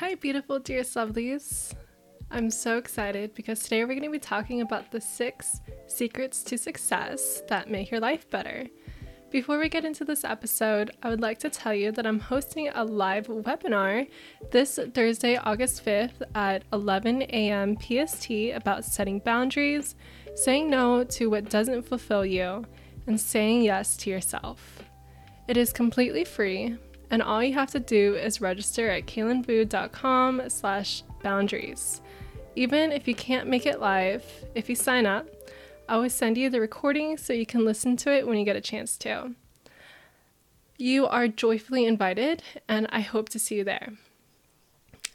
Hi, beautiful dearest lovelies. I'm so excited because today we're going to be talking about the six secrets to success that make your life better. Before we get into this episode, I would like to tell you that I'm hosting a live webinar this Thursday, August 5th at 11 a.m. PST about setting boundaries, saying no to what doesn't fulfill you, and saying yes to yourself. It is completely free, and all you have to do is register at kaylinvu.com slash boundaries. Even if you can't make it live, if you sign up, I will send you the recording so you can listen to it when you get a chance to. You are joyfully invited, and I hope to see you there.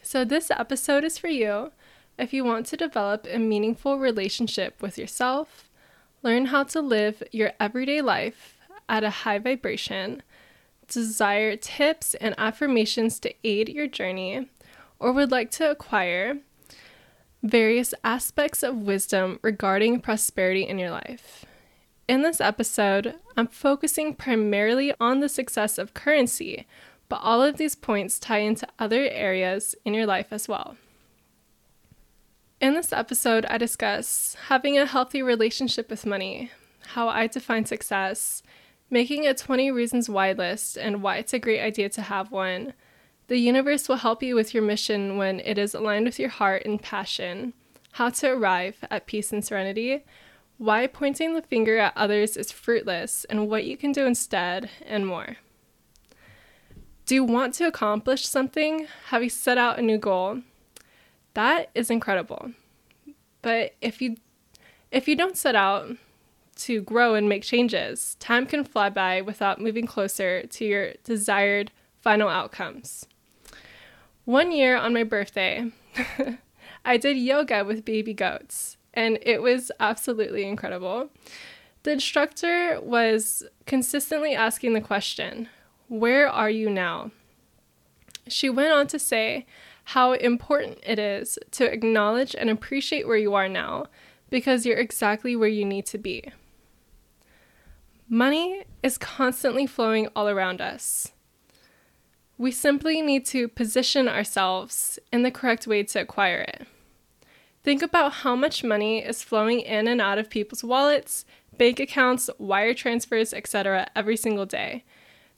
So, this episode is for you if you want to develop a meaningful relationship with yourself, learn how to live your everyday life at a high vibration, desire tips and affirmations to aid your journey, or would like to acquire various aspects of wisdom regarding prosperity in your life. In this episode, I'm focusing primarily on the success of currency, but all of these points tie into other areas in your life as well. In this episode, I discuss having a healthy relationship with money, how I define success, making a 20 reasons why list and why it's a great idea to have one, the universe will help you with your mission when it is aligned with your heart and passion. How to arrive at peace and serenity, why pointing the finger at others is fruitless, and what you can do instead, and more. Do you want to accomplish something? Have you set out a new goal? That is incredible. But if you if you don't set out to grow and make changes, time can fly by without moving closer to your desired final outcomes. One year on my birthday, I did yoga with baby goats, and it was absolutely incredible. The instructor was consistently asking the question, Where are you now? She went on to say how important it is to acknowledge and appreciate where you are now because you're exactly where you need to be. Money is constantly flowing all around us. We simply need to position ourselves in the correct way to acquire it. Think about how much money is flowing in and out of people's wallets, bank accounts, wire transfers, etc. every single day.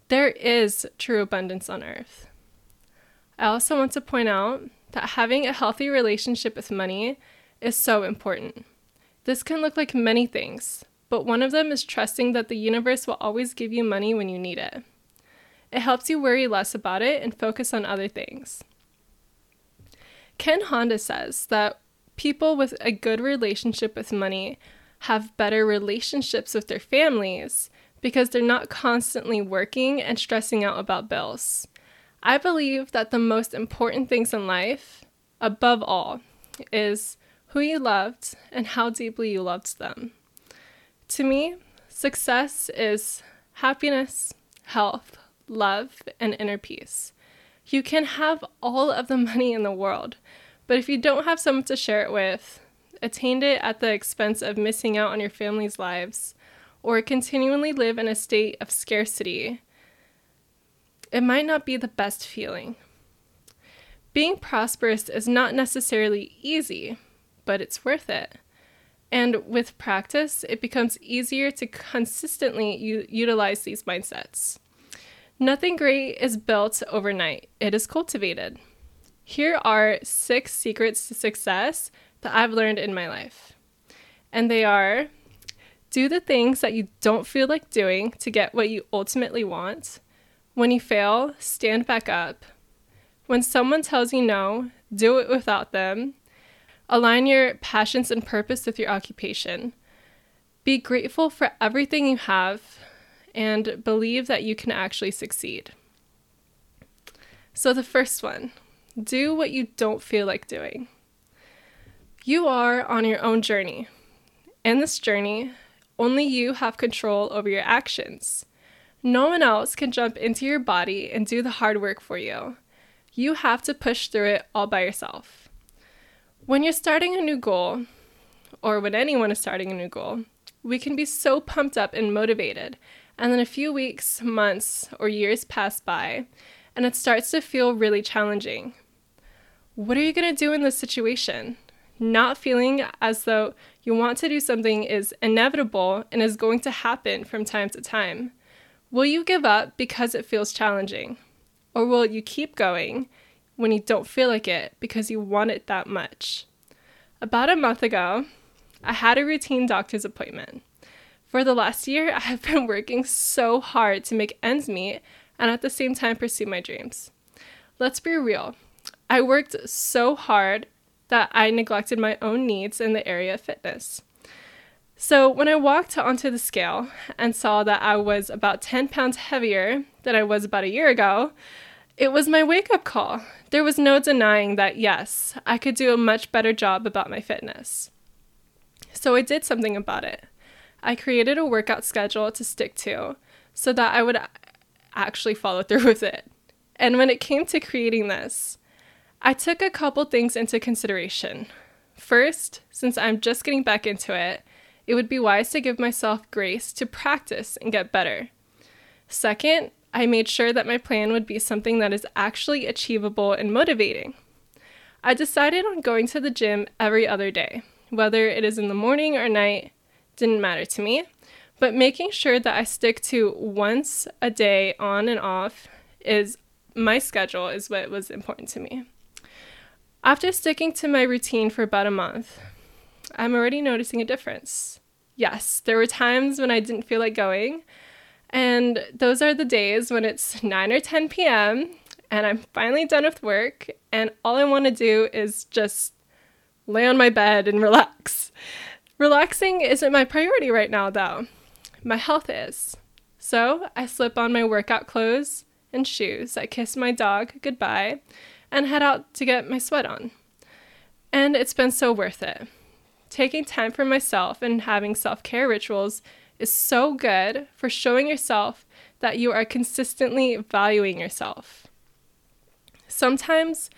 There is true abundance on earth. I also want to point out that having a healthy relationship with money is so important. This can look like many things, but one of them is trusting that the universe will always give you money when you need it. It helps you worry less about it and focus on other things. Ken Honda says that people with a good relationship with money have better relationships with their families because they're not constantly working and stressing out about bills. I believe that the most important things in life, above all, is who you loved and how deeply you loved them. To me, success is happiness, health, love, and inner peace. You can have all of the money in the world, but if you don't have someone to share it with, attained it at the expense of missing out on your family's lives, or continually live in a state of scarcity, it might not be the best feeling. Being prosperous is not necessarily easy, but it's worth it. And with practice, it becomes easier to consistently u- utilize these mindsets. Nothing great is built overnight, it is cultivated. Here are six secrets to success that I've learned in my life. And they are do the things that you don't feel like doing to get what you ultimately want. When you fail, stand back up. When someone tells you no, do it without them. Align your passions and purpose with your occupation. Be grateful for everything you have and believe that you can actually succeed. So, the first one do what you don't feel like doing. You are on your own journey. In this journey, only you have control over your actions. No one else can jump into your body and do the hard work for you. You have to push through it all by yourself. When you're starting a new goal, or when anyone is starting a new goal, we can be so pumped up and motivated and then a few weeks, months, or years pass by, and it starts to feel really challenging. What are you going to do in this situation? Not feeling as though you want to do something is inevitable and is going to happen from time to time. Will you give up because it feels challenging? Or will you keep going when you don't feel like it because you want it that much? About a month ago, I had a routine doctor's appointment. For the last year, I have been working so hard to make ends meet and at the same time pursue my dreams. Let's be real. I worked so hard that I neglected my own needs in the area of fitness. So, when I walked onto the scale and saw that I was about 10 pounds heavier than I was about a year ago, it was my wake up call. There was no denying that, yes, I could do a much better job about my fitness. So, I did something about it. I created a workout schedule to stick to so that I would actually follow through with it. And when it came to creating this, I took a couple things into consideration. First, since I'm just getting back into it, it would be wise to give myself grace to practice and get better. Second, I made sure that my plan would be something that is actually achievable and motivating. I decided on going to the gym every other day, whether it is in the morning or night, didn't matter to me, but making sure that I stick to once a day on and off is my schedule is what was important to me. After sticking to my routine for about a month, I'm already noticing a difference. Yes, there were times when I didn't feel like going, and those are the days when it's 9 or 10 p.m. and I'm finally done with work, and all I want to do is just lay on my bed and relax. Relaxing isn't my priority right now, though. My health is. So I slip on my workout clothes and shoes, I kiss my dog goodbye, and head out to get my sweat on. And it's been so worth it. Taking time for myself and having self care rituals is so good for showing yourself that you are consistently valuing yourself. Sometimes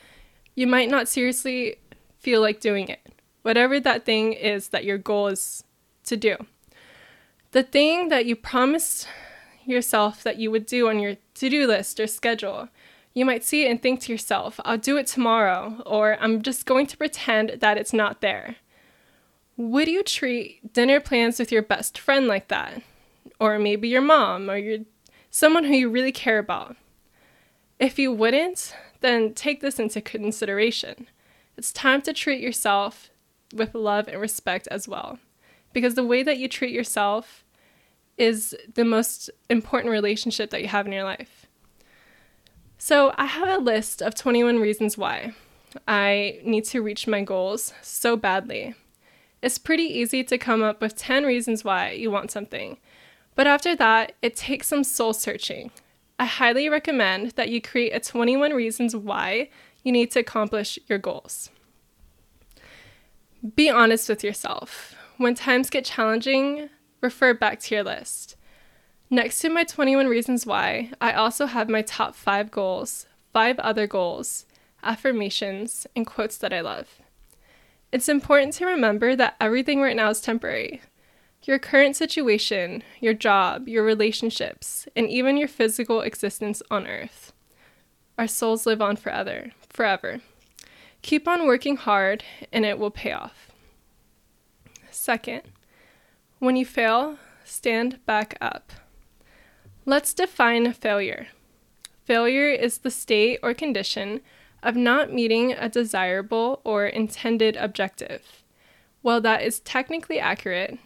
you might not seriously feel like doing it, whatever that thing is that your goal is to do. The thing that you promised yourself that you would do on your to do list or schedule, you might see it and think to yourself, I'll do it tomorrow, or I'm just going to pretend that it's not there. Would you treat dinner plans with your best friend like that? Or maybe your mom or your someone who you really care about? If you wouldn't, then take this into consideration. It's time to treat yourself with love and respect as well. Because the way that you treat yourself is the most important relationship that you have in your life. So, I have a list of 21 reasons why I need to reach my goals so badly. It's pretty easy to come up with 10 reasons why you want something, but after that, it takes some soul searching. I highly recommend that you create a 21 reasons why you need to accomplish your goals. Be honest with yourself. When times get challenging, refer back to your list. Next to my 21 reasons why, I also have my top five goals, five other goals, affirmations, and quotes that I love. It's important to remember that everything right now is temporary. Your current situation, your job, your relationships, and even your physical existence on earth. Our souls live on forever, forever. Keep on working hard and it will pay off. Second, when you fail, stand back up. Let's define failure. Failure is the state or condition of not meeting a desirable or intended objective. While that is technically accurate,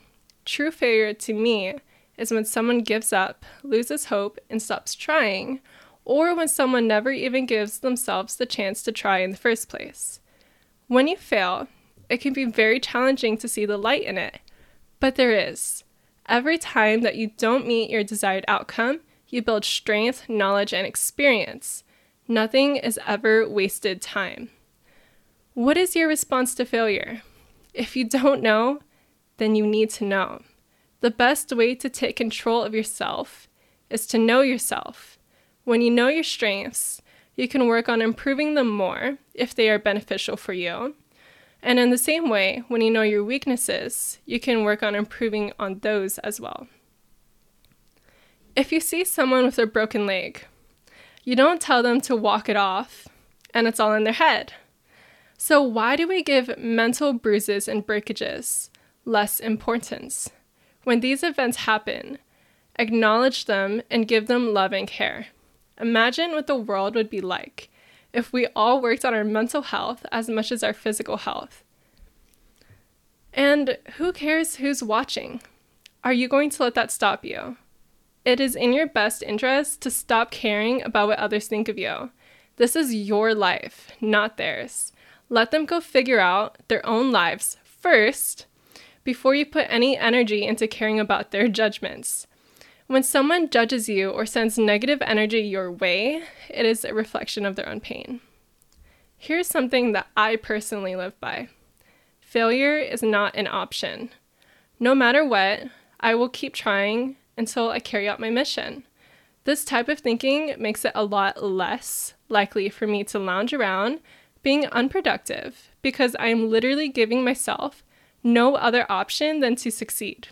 true failure to me is when someone gives up, loses hope, and stops trying, or when someone never even gives themselves the chance to try in the first place. When you fail, it can be very challenging to see the light in it, but there is. Every time that you don't meet your desired outcome, you build strength, knowledge, and experience. Nothing is ever wasted time. What is your response to failure? If you don't know, then you need to know. The best way to take control of yourself is to know yourself. When you know your strengths, you can work on improving them more if they are beneficial for you. And in the same way, when you know your weaknesses, you can work on improving on those as well. If you see someone with a broken leg, you don't tell them to walk it off and it's all in their head. So, why do we give mental bruises and breakages less importance? When these events happen, acknowledge them and give them love and care. Imagine what the world would be like if we all worked on our mental health as much as our physical health. And who cares who's watching? Are you going to let that stop you? It is in your best interest to stop caring about what others think of you. This is your life, not theirs. Let them go figure out their own lives first before you put any energy into caring about their judgments. When someone judges you or sends negative energy your way, it is a reflection of their own pain. Here's something that I personally live by failure is not an option. No matter what, I will keep trying until I carry out my mission. This type of thinking makes it a lot less likely for me to lounge around being unproductive because I am literally giving myself no other option than to succeed.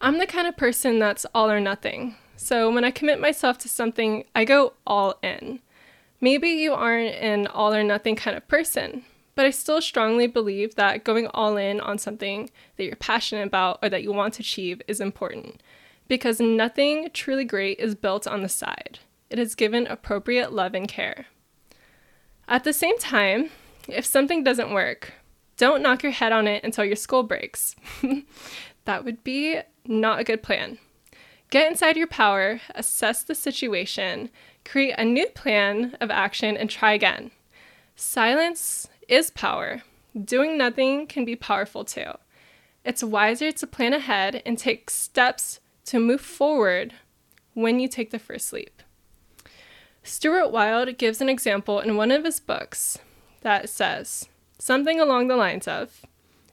I'm the kind of person that's all or nothing. So when I commit myself to something, I go all in. Maybe you aren't an all or nothing kind of person, but I still strongly believe that going all in on something that you're passionate about or that you want to achieve is important because nothing truly great is built on the side. It is given appropriate love and care. At the same time, if something doesn't work, don't knock your head on it until your skull breaks. that would be not a good plan. Get inside your power, assess the situation, create a new plan of action, and try again. Silence is power. Doing nothing can be powerful too. It's wiser to plan ahead and take steps to move forward when you take the first leap. Stuart Wilde gives an example in one of his books that says something along the lines of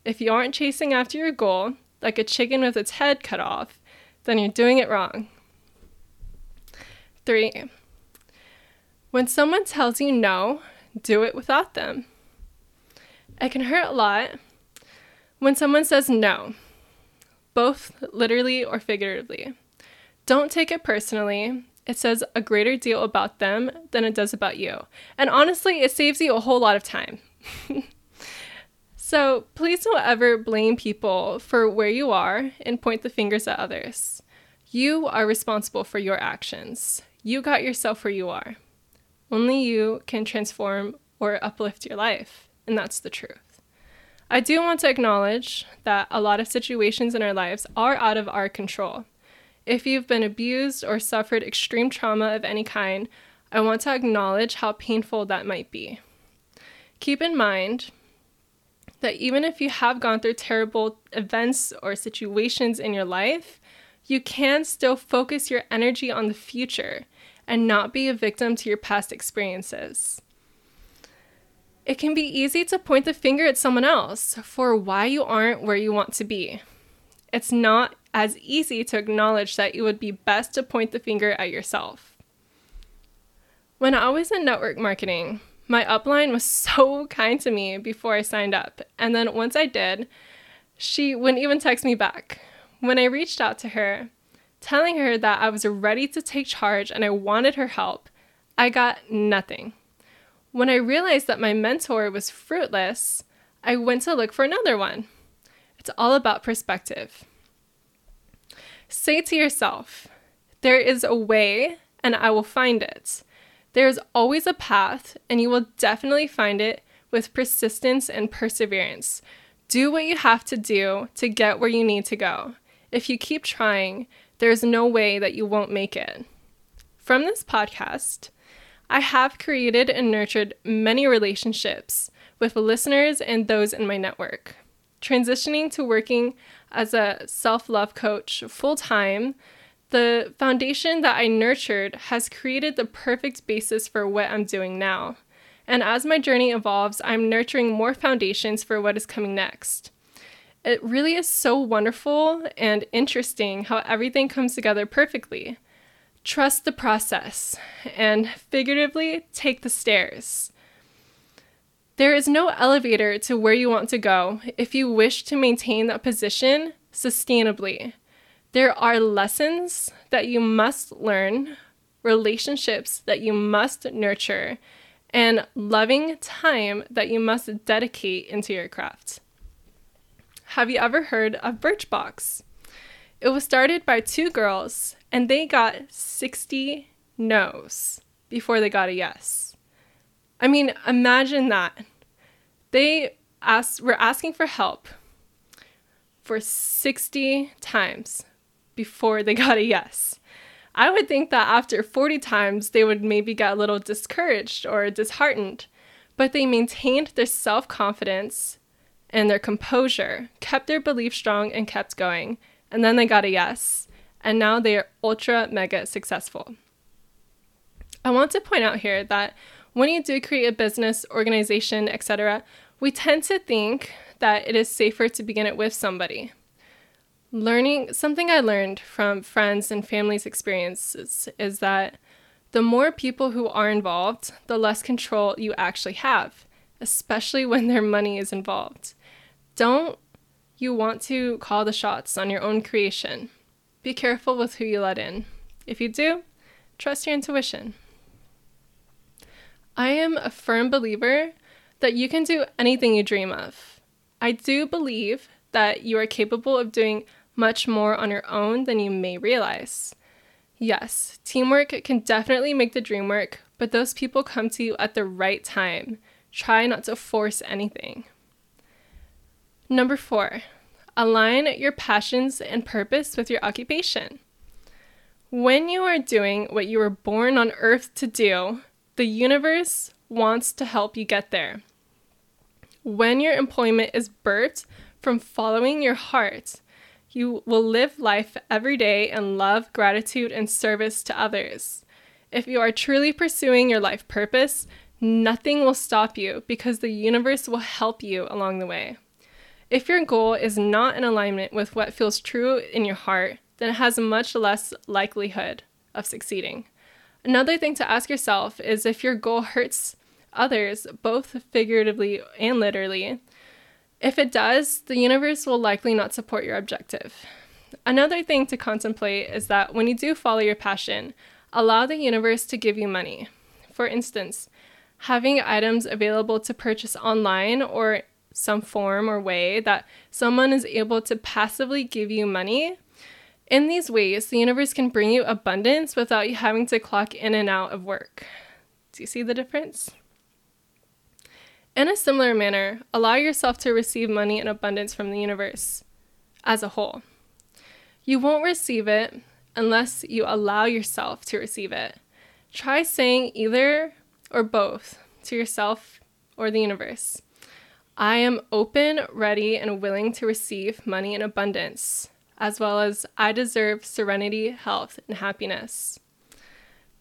If you aren't chasing after your goal, like a chicken with its head cut off, then you're doing it wrong. 3. When someone tells you no, do it without them. It can hurt a lot when someone says no, both literally or figuratively. Don't take it personally it says a greater deal about them than it does about you. And honestly, it saves you a whole lot of time. so please don't ever blame people for where you are and point the fingers at others. You are responsible for your actions. You got yourself where you are. Only you can transform or uplift your life, and that's the truth. I do want to acknowledge that a lot of situations in our lives are out of our control. If you've been abused or suffered extreme trauma of any kind, I want to acknowledge how painful that might be. Keep in mind that even if you have gone through terrible events or situations in your life, you can still focus your energy on the future and not be a victim to your past experiences. It can be easy to point the finger at someone else for why you aren't where you want to be. It's not as easy to acknowledge that it would be best to point the finger at yourself. When I was in network marketing, my upline was so kind to me before I signed up. And then once I did, she wouldn't even text me back. When I reached out to her, telling her that I was ready to take charge and I wanted her help, I got nothing. When I realized that my mentor was fruitless, I went to look for another one. It's all about perspective. Say to yourself, there is a way and I will find it. There is always a path, and you will definitely find it with persistence and perseverance. Do what you have to do to get where you need to go. If you keep trying, there's no way that you won't make it. From this podcast, I have created and nurtured many relationships with listeners and those in my network. Transitioning to working as a self love coach full time, the foundation that I nurtured has created the perfect basis for what I'm doing now. And as my journey evolves, I'm nurturing more foundations for what is coming next. It really is so wonderful and interesting how everything comes together perfectly. Trust the process and figuratively take the stairs. There is no elevator to where you want to go if you wish to maintain that position sustainably. There are lessons that you must learn, relationships that you must nurture, and loving time that you must dedicate into your craft. Have you ever heard of Birchbox? It was started by two girls, and they got 60 no's before they got a yes. I mean, imagine that. They asked, were asking for help for 60 times before they got a yes. I would think that after 40 times, they would maybe get a little discouraged or disheartened, but they maintained their self confidence and their composure, kept their belief strong, and kept going. And then they got a yes, and now they are ultra mega successful. I want to point out here that when you do create a business, organization, etc., we tend to think that it is safer to begin it with somebody. Learning something I learned from friends and family's experiences is that the more people who are involved, the less control you actually have, especially when their money is involved. Don't you want to call the shots on your own creation? Be careful with who you let in. If you do, trust your intuition. I am a firm believer that you can do anything you dream of. I do believe that you are capable of doing much more on your own than you may realize. Yes, teamwork can definitely make the dream work, but those people come to you at the right time. Try not to force anything. Number four, align your passions and purpose with your occupation. When you are doing what you were born on earth to do, the universe wants to help you get there. When your employment is birthed from following your heart, you will live life every day in love, gratitude, and service to others. If you are truly pursuing your life purpose, nothing will stop you because the universe will help you along the way. If your goal is not in alignment with what feels true in your heart, then it has much less likelihood of succeeding. Another thing to ask yourself is if your goal hurts others, both figuratively and literally. If it does, the universe will likely not support your objective. Another thing to contemplate is that when you do follow your passion, allow the universe to give you money. For instance, having items available to purchase online or some form or way that someone is able to passively give you money. In these ways, the universe can bring you abundance without you having to clock in and out of work. Do you see the difference? In a similar manner, allow yourself to receive money in abundance from the universe as a whole. You won't receive it unless you allow yourself to receive it. Try saying either or both to yourself or the universe. I am open, ready, and willing to receive money in abundance, as well as I deserve serenity, health, and happiness.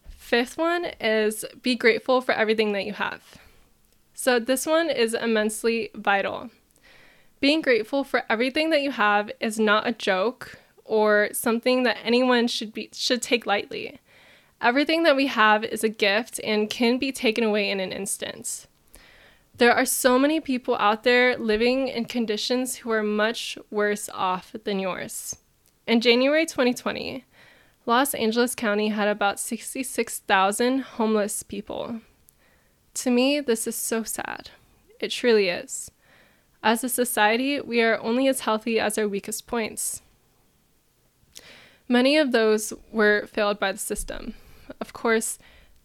Fifth one is be grateful for everything that you have. So, this one is immensely vital. Being grateful for everything that you have is not a joke or something that anyone should be should take lightly. Everything that we have is a gift and can be taken away in an instant. There are so many people out there living in conditions who are much worse off than yours. In January 2020, Los Angeles County had about 66,000 homeless people. To me, this is so sad. It truly is. As a society, we are only as healthy as our weakest points. Many of those were failed by the system. Of course,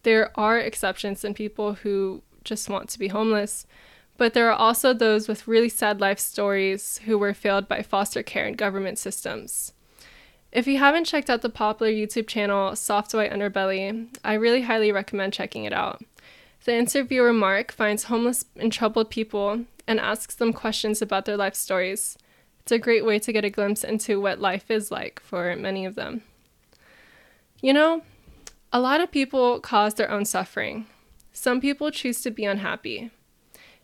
there are exceptions and people who just want to be homeless, but there are also those with really sad life stories who were failed by foster care and government systems. If you haven't checked out the popular YouTube channel Soft White Underbelly, I really highly recommend checking it out. The interviewer Mark finds homeless and troubled people and asks them questions about their life stories. It's a great way to get a glimpse into what life is like for many of them. You know, a lot of people cause their own suffering. Some people choose to be unhappy.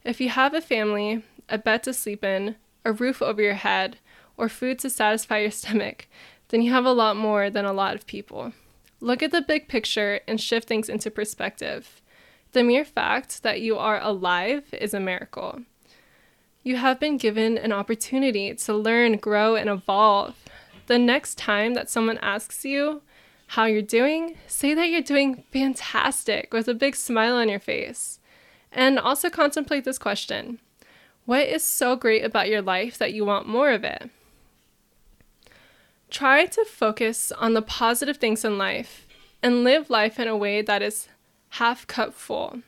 If you have a family, a bed to sleep in, a roof over your head, or food to satisfy your stomach, then you have a lot more than a lot of people. Look at the big picture and shift things into perspective. The mere fact that you are alive is a miracle. You have been given an opportunity to learn, grow, and evolve. The next time that someone asks you how you're doing, say that you're doing fantastic with a big smile on your face. And also contemplate this question What is so great about your life that you want more of it? Try to focus on the positive things in life and live life in a way that is half cup full.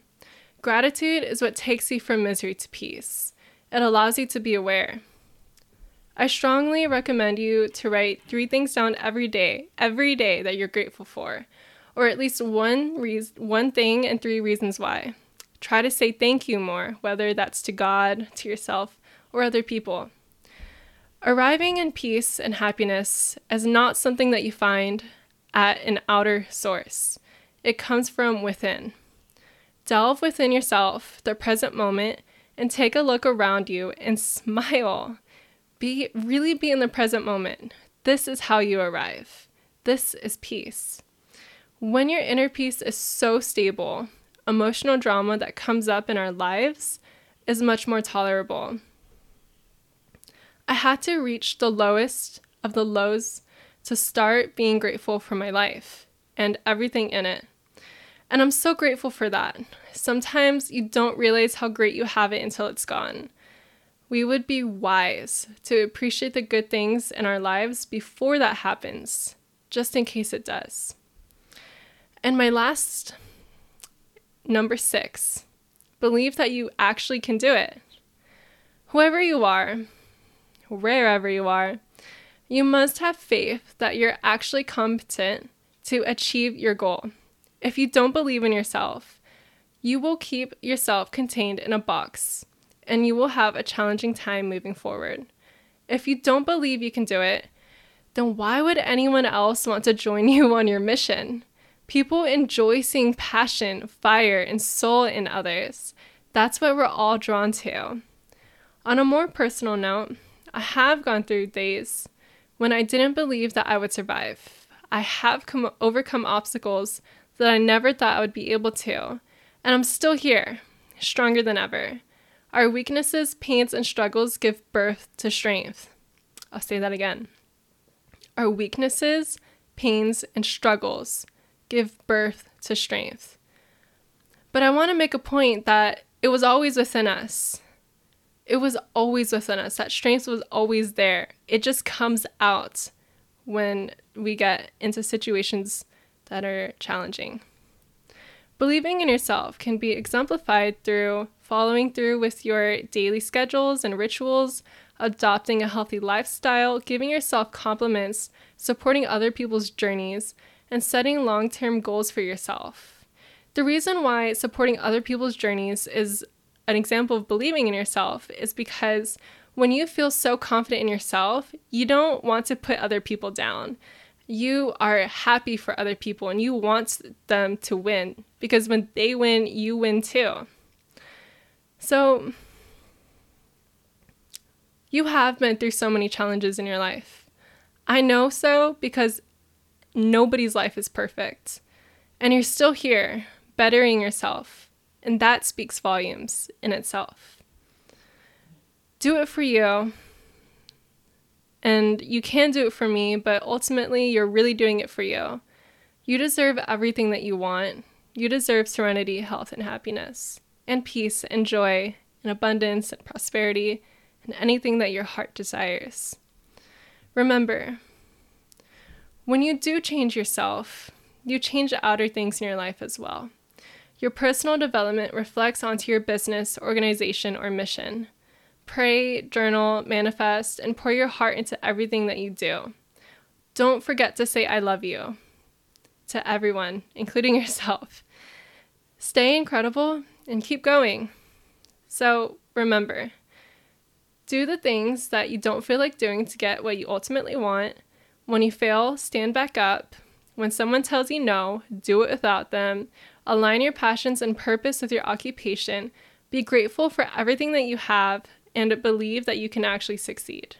Gratitude is what takes you from misery to peace. It allows you to be aware. I strongly recommend you to write three things down every day, every day that you're grateful for, or at least one reason, one thing and three reasons why. Try to say thank you more, whether that's to God, to yourself, or other people. Arriving in peace and happiness is not something that you find at an outer source. It comes from within. Delve within yourself, the present moment, and take a look around you and smile. Be really be in the present moment. This is how you arrive. This is peace. When your inner peace is so stable, emotional drama that comes up in our lives is much more tolerable. I had to reach the lowest of the lows to start being grateful for my life and everything in it. And I'm so grateful for that. Sometimes you don't realize how great you have it until it's gone we would be wise to appreciate the good things in our lives before that happens, just in case it does. And my last, number six, believe that you actually can do it. Whoever you are, wherever you are, you must have faith that you're actually competent to achieve your goal. If you don't believe in yourself, you will keep yourself contained in a box and you will have a challenging time moving forward. If you don't believe you can do it, then why would anyone else want to join you on your mission? People enjoy seeing passion, fire, and soul in others. That's what we're all drawn to. On a more personal note, I have gone through days when I didn't believe that I would survive. I have come, overcome obstacles that I never thought I would be able to, and I'm still here, stronger than ever. Our weaknesses, pains, and struggles give birth to strength. I'll say that again. Our weaknesses, pains, and struggles give birth to strength. But I want to make a point that it was always within us. It was always within us. That strength was always there. It just comes out when we get into situations that are challenging. Believing in yourself can be exemplified through following through with your daily schedules and rituals, adopting a healthy lifestyle, giving yourself compliments, supporting other people's journeys, and setting long term goals for yourself. The reason why supporting other people's journeys is an example of believing in yourself is because when you feel so confident in yourself, you don't want to put other people down. You are happy for other people and you want them to win because when they win, you win too. So, you have been through so many challenges in your life. I know so because nobody's life is perfect. And you're still here, bettering yourself. And that speaks volumes in itself. Do it for you. And you can do it for me, but ultimately, you're really doing it for you. You deserve everything that you want. You deserve serenity, health, and happiness and peace and joy and abundance and prosperity and anything that your heart desires. Remember, when you do change yourself, you change outer things in your life as well. Your personal development reflects onto your business, organization, or mission. Pray, journal, manifest, and pour your heart into everything that you do. Don't forget to say, I love you to everyone, including yourself. Stay incredible and keep going. So remember, do the things that you don't feel like doing to get what you ultimately want. When you fail, stand back up. When someone tells you no, do it without them. Align your passions and purpose with your occupation. Be grateful for everything that you have and believe that you can actually succeed.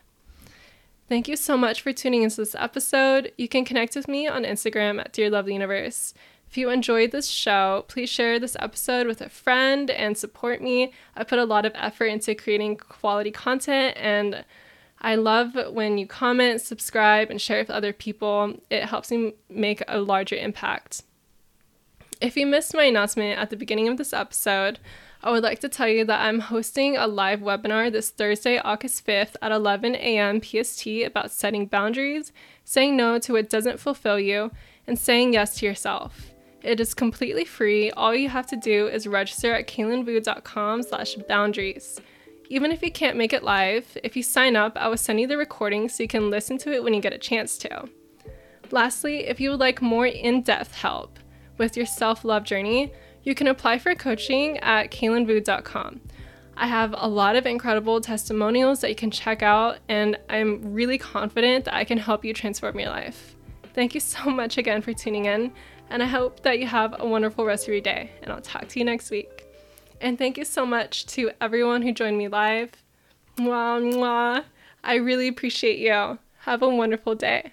Thank you so much for tuning into this episode. You can connect with me on Instagram at Dear Lovely Universe. If you enjoyed this show, please share this episode with a friend and support me. I put a lot of effort into creating quality content and I love when you comment, subscribe, and share with other people. It helps me make a larger impact. If you missed my announcement at the beginning of this episode, I would like to tell you that I'm hosting a live webinar this Thursday, August 5th at 11 a.m. PST about setting boundaries, saying no to what doesn't fulfill you, and saying yes to yourself. It is completely free. All you have to do is register at kaylinvu.com slash boundaries. Even if you can't make it live, if you sign up, I will send you the recording so you can listen to it when you get a chance to. Lastly, if you would like more in-depth help with your self-love journey, you can apply for coaching at kaylinvu.com. I have a lot of incredible testimonials that you can check out, and I'm really confident that I can help you transform your life. Thank you so much again for tuning in, and I hope that you have a wonderful rest of your day, and I'll talk to you next week. And thank you so much to everyone who joined me live. Mwah, mwah. I really appreciate you. Have a wonderful day.